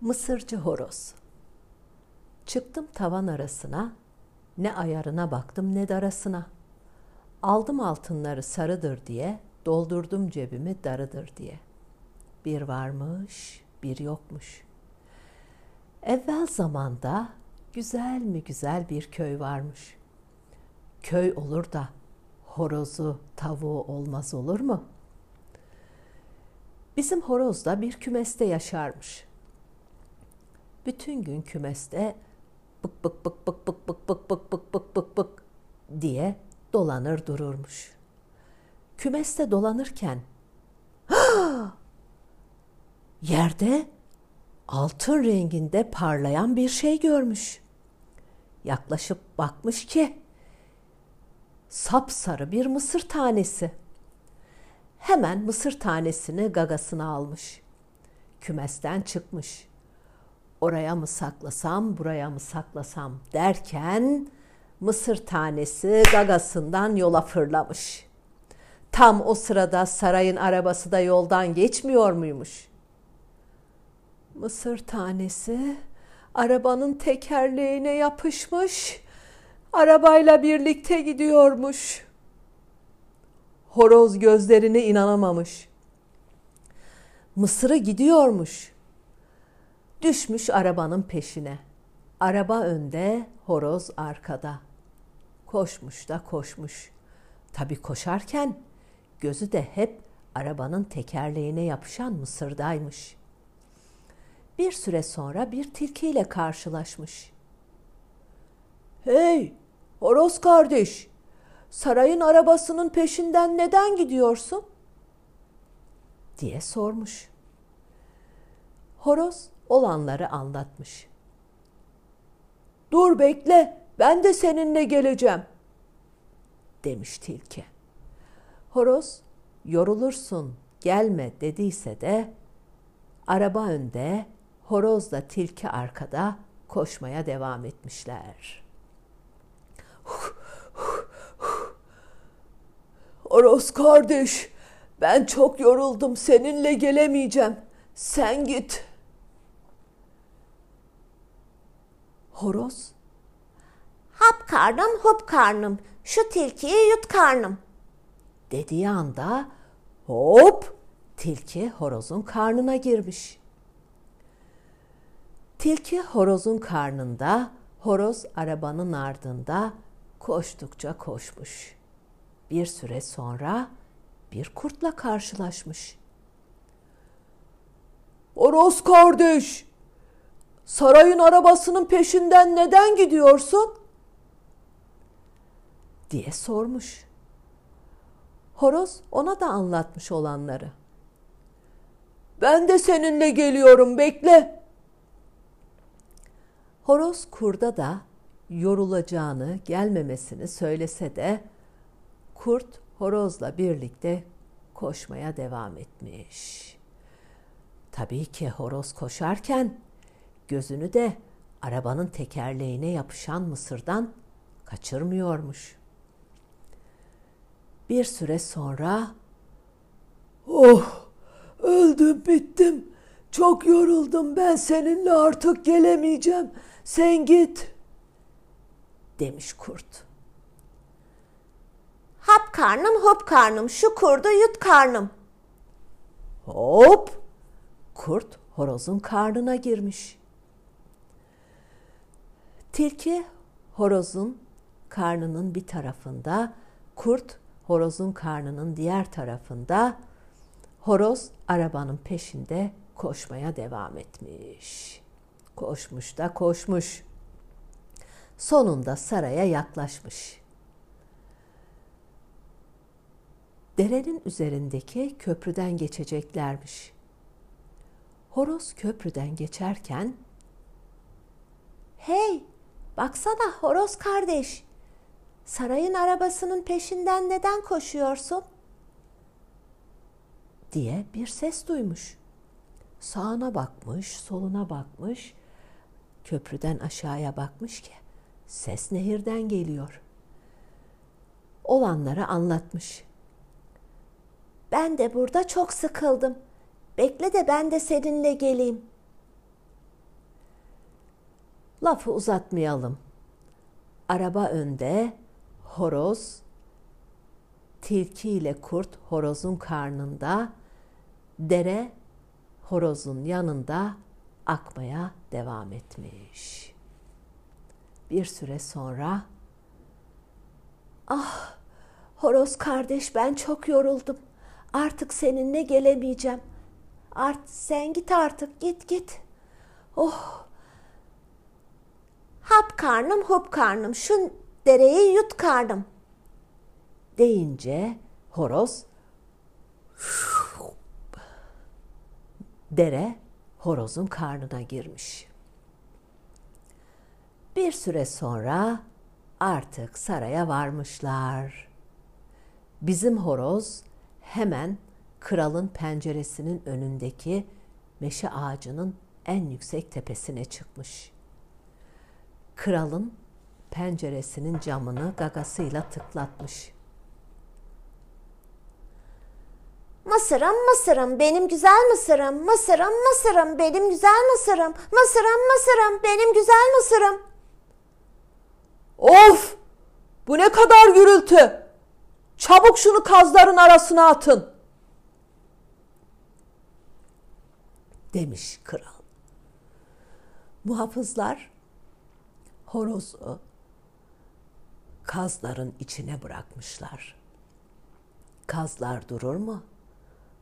Mısırcı horoz. Çıktım tavan arasına, ne ayarına baktım ne darasına. Aldım altınları sarıdır diye, doldurdum cebimi darıdır diye. Bir varmış, bir yokmuş. Evvel zamanda güzel mi güzel bir köy varmış. Köy olur da horozu, tavuğu olmaz olur mu? Bizim horoz da bir kümeste yaşarmış. Bütün gün kümeste bık bık bık bık bık bık bık bık bık bık bık bık diye dolanır dururmuş. Kümeste dolanırken yerde altın renginde parlayan bir şey görmüş. Yaklaşıp bakmış ki sapsarı bir mısır tanesi. Hemen mısır tanesini gagasına almış. Kümesten çıkmış. Oraya mı saklasam, buraya mı saklasam derken mısır tanesi gagasından yola fırlamış. Tam o sırada sarayın arabası da yoldan geçmiyor muymuş? Mısır tanesi arabanın tekerleğine yapışmış, arabayla birlikte gidiyormuş. Horoz gözlerine inanamamış. Mısır'ı gidiyormuş. Düşmüş arabanın peşine. Araba önde, horoz arkada. Koşmuş da koşmuş. Tabii koşarken gözü de hep arabanın tekerleğine yapışan mısırdaymış. Bir süre sonra bir tilkiyle karşılaşmış. Hey, horoz kardeş, sarayın arabasının peşinden neden gidiyorsun? diye sormuş. Horoz olanları anlatmış. Dur bekle, ben de seninle geleceğim, demiş tilki. Horoz, yorulursun, gelme dediyse de araba önde, horozla tilki arkada koşmaya devam etmişler. Horoz kardeş, ben çok yoruldum, seninle gelemeyeceğim. Sen git. Horoz, Hap karnım hop karnım, şu tilkiyi yut karnım. dediği anda hop tilki horozun karnına girmiş. Tilki horozun karnında, horoz arabanın ardında koştukça koşmuş. Bir süre sonra bir kurtla karşılaşmış. Horoz kardeş, sarayın arabasının peşinden neden gidiyorsun? diye sormuş. Horoz ona da anlatmış olanları. Ben de seninle geliyorum, bekle. Horoz kurda da yorulacağını, gelmemesini söylese de kurt horozla birlikte koşmaya devam etmiş. Tabii ki horoz koşarken gözünü de arabanın tekerleğine yapışan mısırdan kaçırmıyormuş. Bir süre sonra "Oh, öldüm bittim. Çok yoruldum. Ben seninle artık gelemeyeceğim. Sen git." demiş kurt. Hap karnım hop karnım, şu kurdu yut karnım. Hop! Kurt horozun karnına girmiş. Tilki horozun karnının bir tarafında, kurt horozun karnının diğer tarafında, horoz arabanın peşinde koşmaya devam etmiş. Koşmuş da koşmuş. Sonunda saraya yaklaşmış. Derenin üzerindeki köprüden geçeceklermiş. Horoz köprüden geçerken Hey, baksana horoz kardeş. Sarayın arabasının peşinden neden koşuyorsun? diye bir ses duymuş. Sağına bakmış, soluna bakmış, köprüden aşağıya bakmış ki ses nehirden geliyor. Olanları anlatmış. Ben de burada çok sıkıldım. Bekle de ben de seninle geleyim. Lafı uzatmayalım. Araba önde, horoz, tilki ile kurt horozun karnında, dere horozun yanında akmaya devam etmiş. Bir süre sonra Ah horoz kardeş ben çok yoruldum. Artık seninle gelemeyeceğim. Art sen git artık git git. Oh. Karnım hup karnım şu dereyi yut karnım. deyince horoz dere horozun karnına girmiş. Bir süre sonra artık saraya varmışlar. Bizim horoz hemen kralın penceresinin önündeki meşe ağacının en yüksek tepesine çıkmış. Kralın penceresinin camını gagasıyla tıklatmış. Mısırım mısırım benim güzel mısırım. Mısırım mısırım benim güzel mısırım. Mısırım mısırım benim güzel mısırım. Of! Bu ne kadar gürültü! Çabuk şunu kazların arasına atın. Demiş kral. Muhafızlar horozu kazların içine bırakmışlar. Kazlar durur mu?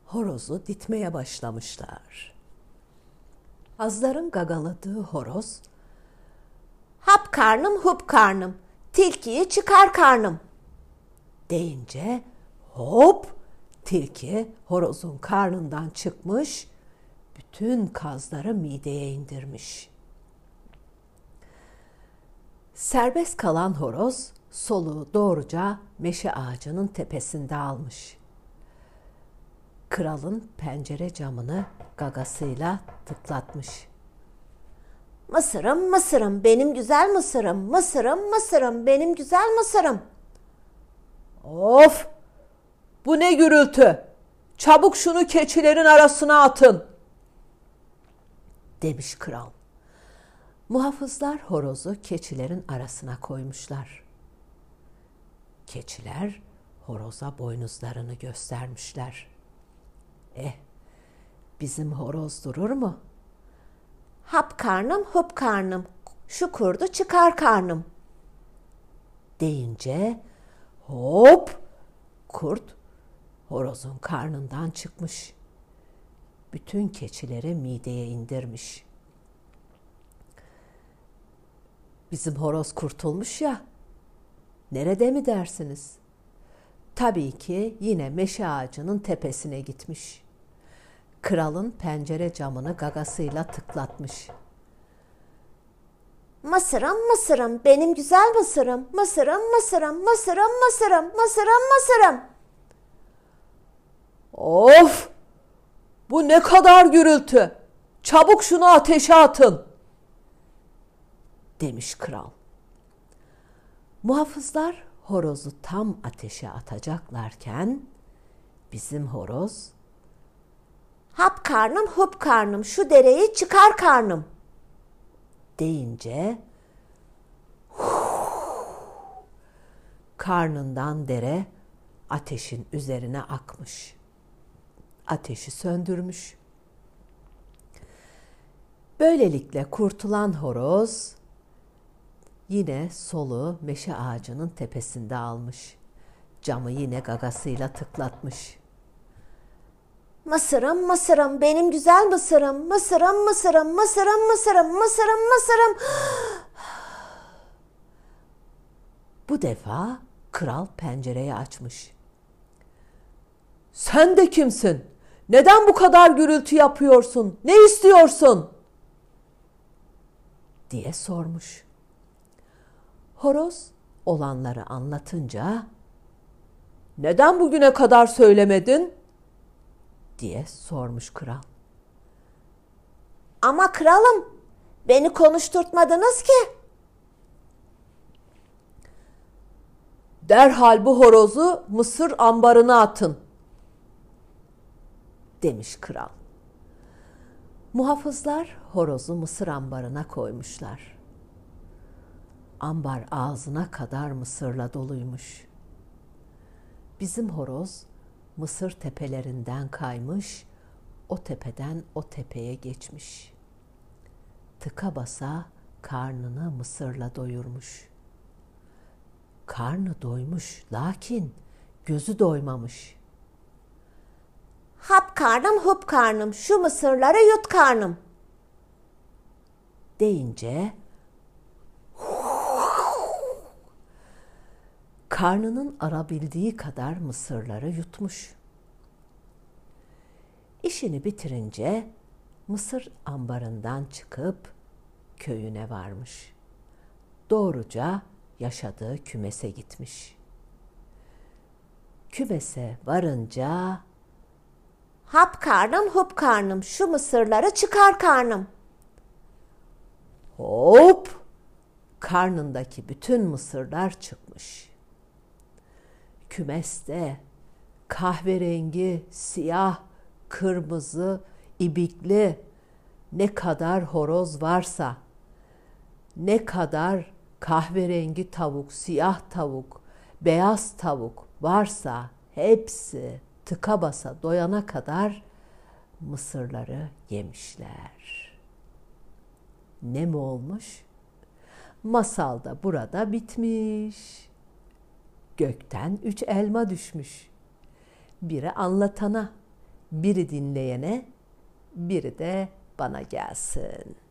Horozu ditmeye başlamışlar. Kazların gagaladığı horoz Hap karnım hup karnım. Tilkiyi çıkar karnım. deyince hop tilki horozun karnından çıkmış, bütün kazları mideye indirmiş. Serbest kalan horoz soluğu doğruca meşe ağacının tepesinde almış. Kralın pencere camını gagasıyla tıklatmış. Mısırım mısırım benim güzel mısırım. Mısırım mısırım benim güzel mısırım. Of! Bu ne gürültü? Çabuk şunu keçilerin arasına atın. Demiş kral. Muhafızlar horozu keçilerin arasına koymuşlar. Keçiler horoza boynuzlarını göstermişler. Eh, bizim horoz durur mu? Hap karnım hup karnım. Şu kurdu çıkar karnım. deyince hop kurt horozun karnından çıkmış. Bütün keçileri mideye indirmiş. Bizim horoz kurtulmuş ya. Nerede mi dersiniz? Tabii ki yine meşe ağacının tepesine gitmiş. Kralın pencere camını gagasıyla tıklatmış. Mısırım mısırım benim güzel mısırım. Mısırım mısırım mısırım mısırım mısırım mısırım. Of! Bu ne kadar gürültü! Çabuk şunu ateşe atın! Demiş kral. Muhafızlar horozu tam ateşe atacaklarken bizim horoz Hap karnım hup karnım şu dereyi çıkar karnım. deyince karnından dere ateşin üzerine akmış. Ateşi söndürmüş. Böylelikle kurtulan horoz yine soluğu meşe ağacının tepesinde almış. Camı yine gagasıyla tıklatmış. Mısırım mısırım benim güzel mısırım. Mısırım mısırım mısırım mısırım mısırım mısırım. Bu defa kral pencereyi açmış. Sen de kimsin? Neden bu kadar gürültü yapıyorsun? Ne istiyorsun? diye sormuş. Horoz olanları anlatınca neden bugüne kadar söylemedin? diye sormuş kral. Ama kralım beni konuşturtmadınız ki. Derhal bu horozu Mısır ambarına atın. Demiş kral. Muhafızlar horozu Mısır ambarına koymuşlar. Ambar ağzına kadar mısırla doluymuş. Bizim horoz mısır tepelerinden kaymış, o tepeden o tepeye geçmiş. Tıka basa karnını mısırla doyurmuş. Karnı doymuş lakin gözü doymamış. Hap karnım hup karnım şu mısırları yut karnım. Deyince karnının arabildiği kadar mısırları yutmuş. İşini bitirince mısır ambarından çıkıp köyüne varmış. Doğruca yaşadığı kümese gitmiş. Kümese varınca Hap karnım hup karnım şu mısırları çıkar karnım. hop karnındaki bütün mısırlar çıkmış. Kümeste kahverengi, siyah, kırmızı, ibikli ne kadar horoz varsa, ne kadar kahverengi tavuk, siyah tavuk, beyaz tavuk varsa hepsi tıka basa doyana kadar mısırları yemişler. Ne mi olmuş? Masal da burada bitmiş. Gökten üç elma düşmüş. Biri anlatana, biri dinleyene, biri de bana gelsin.''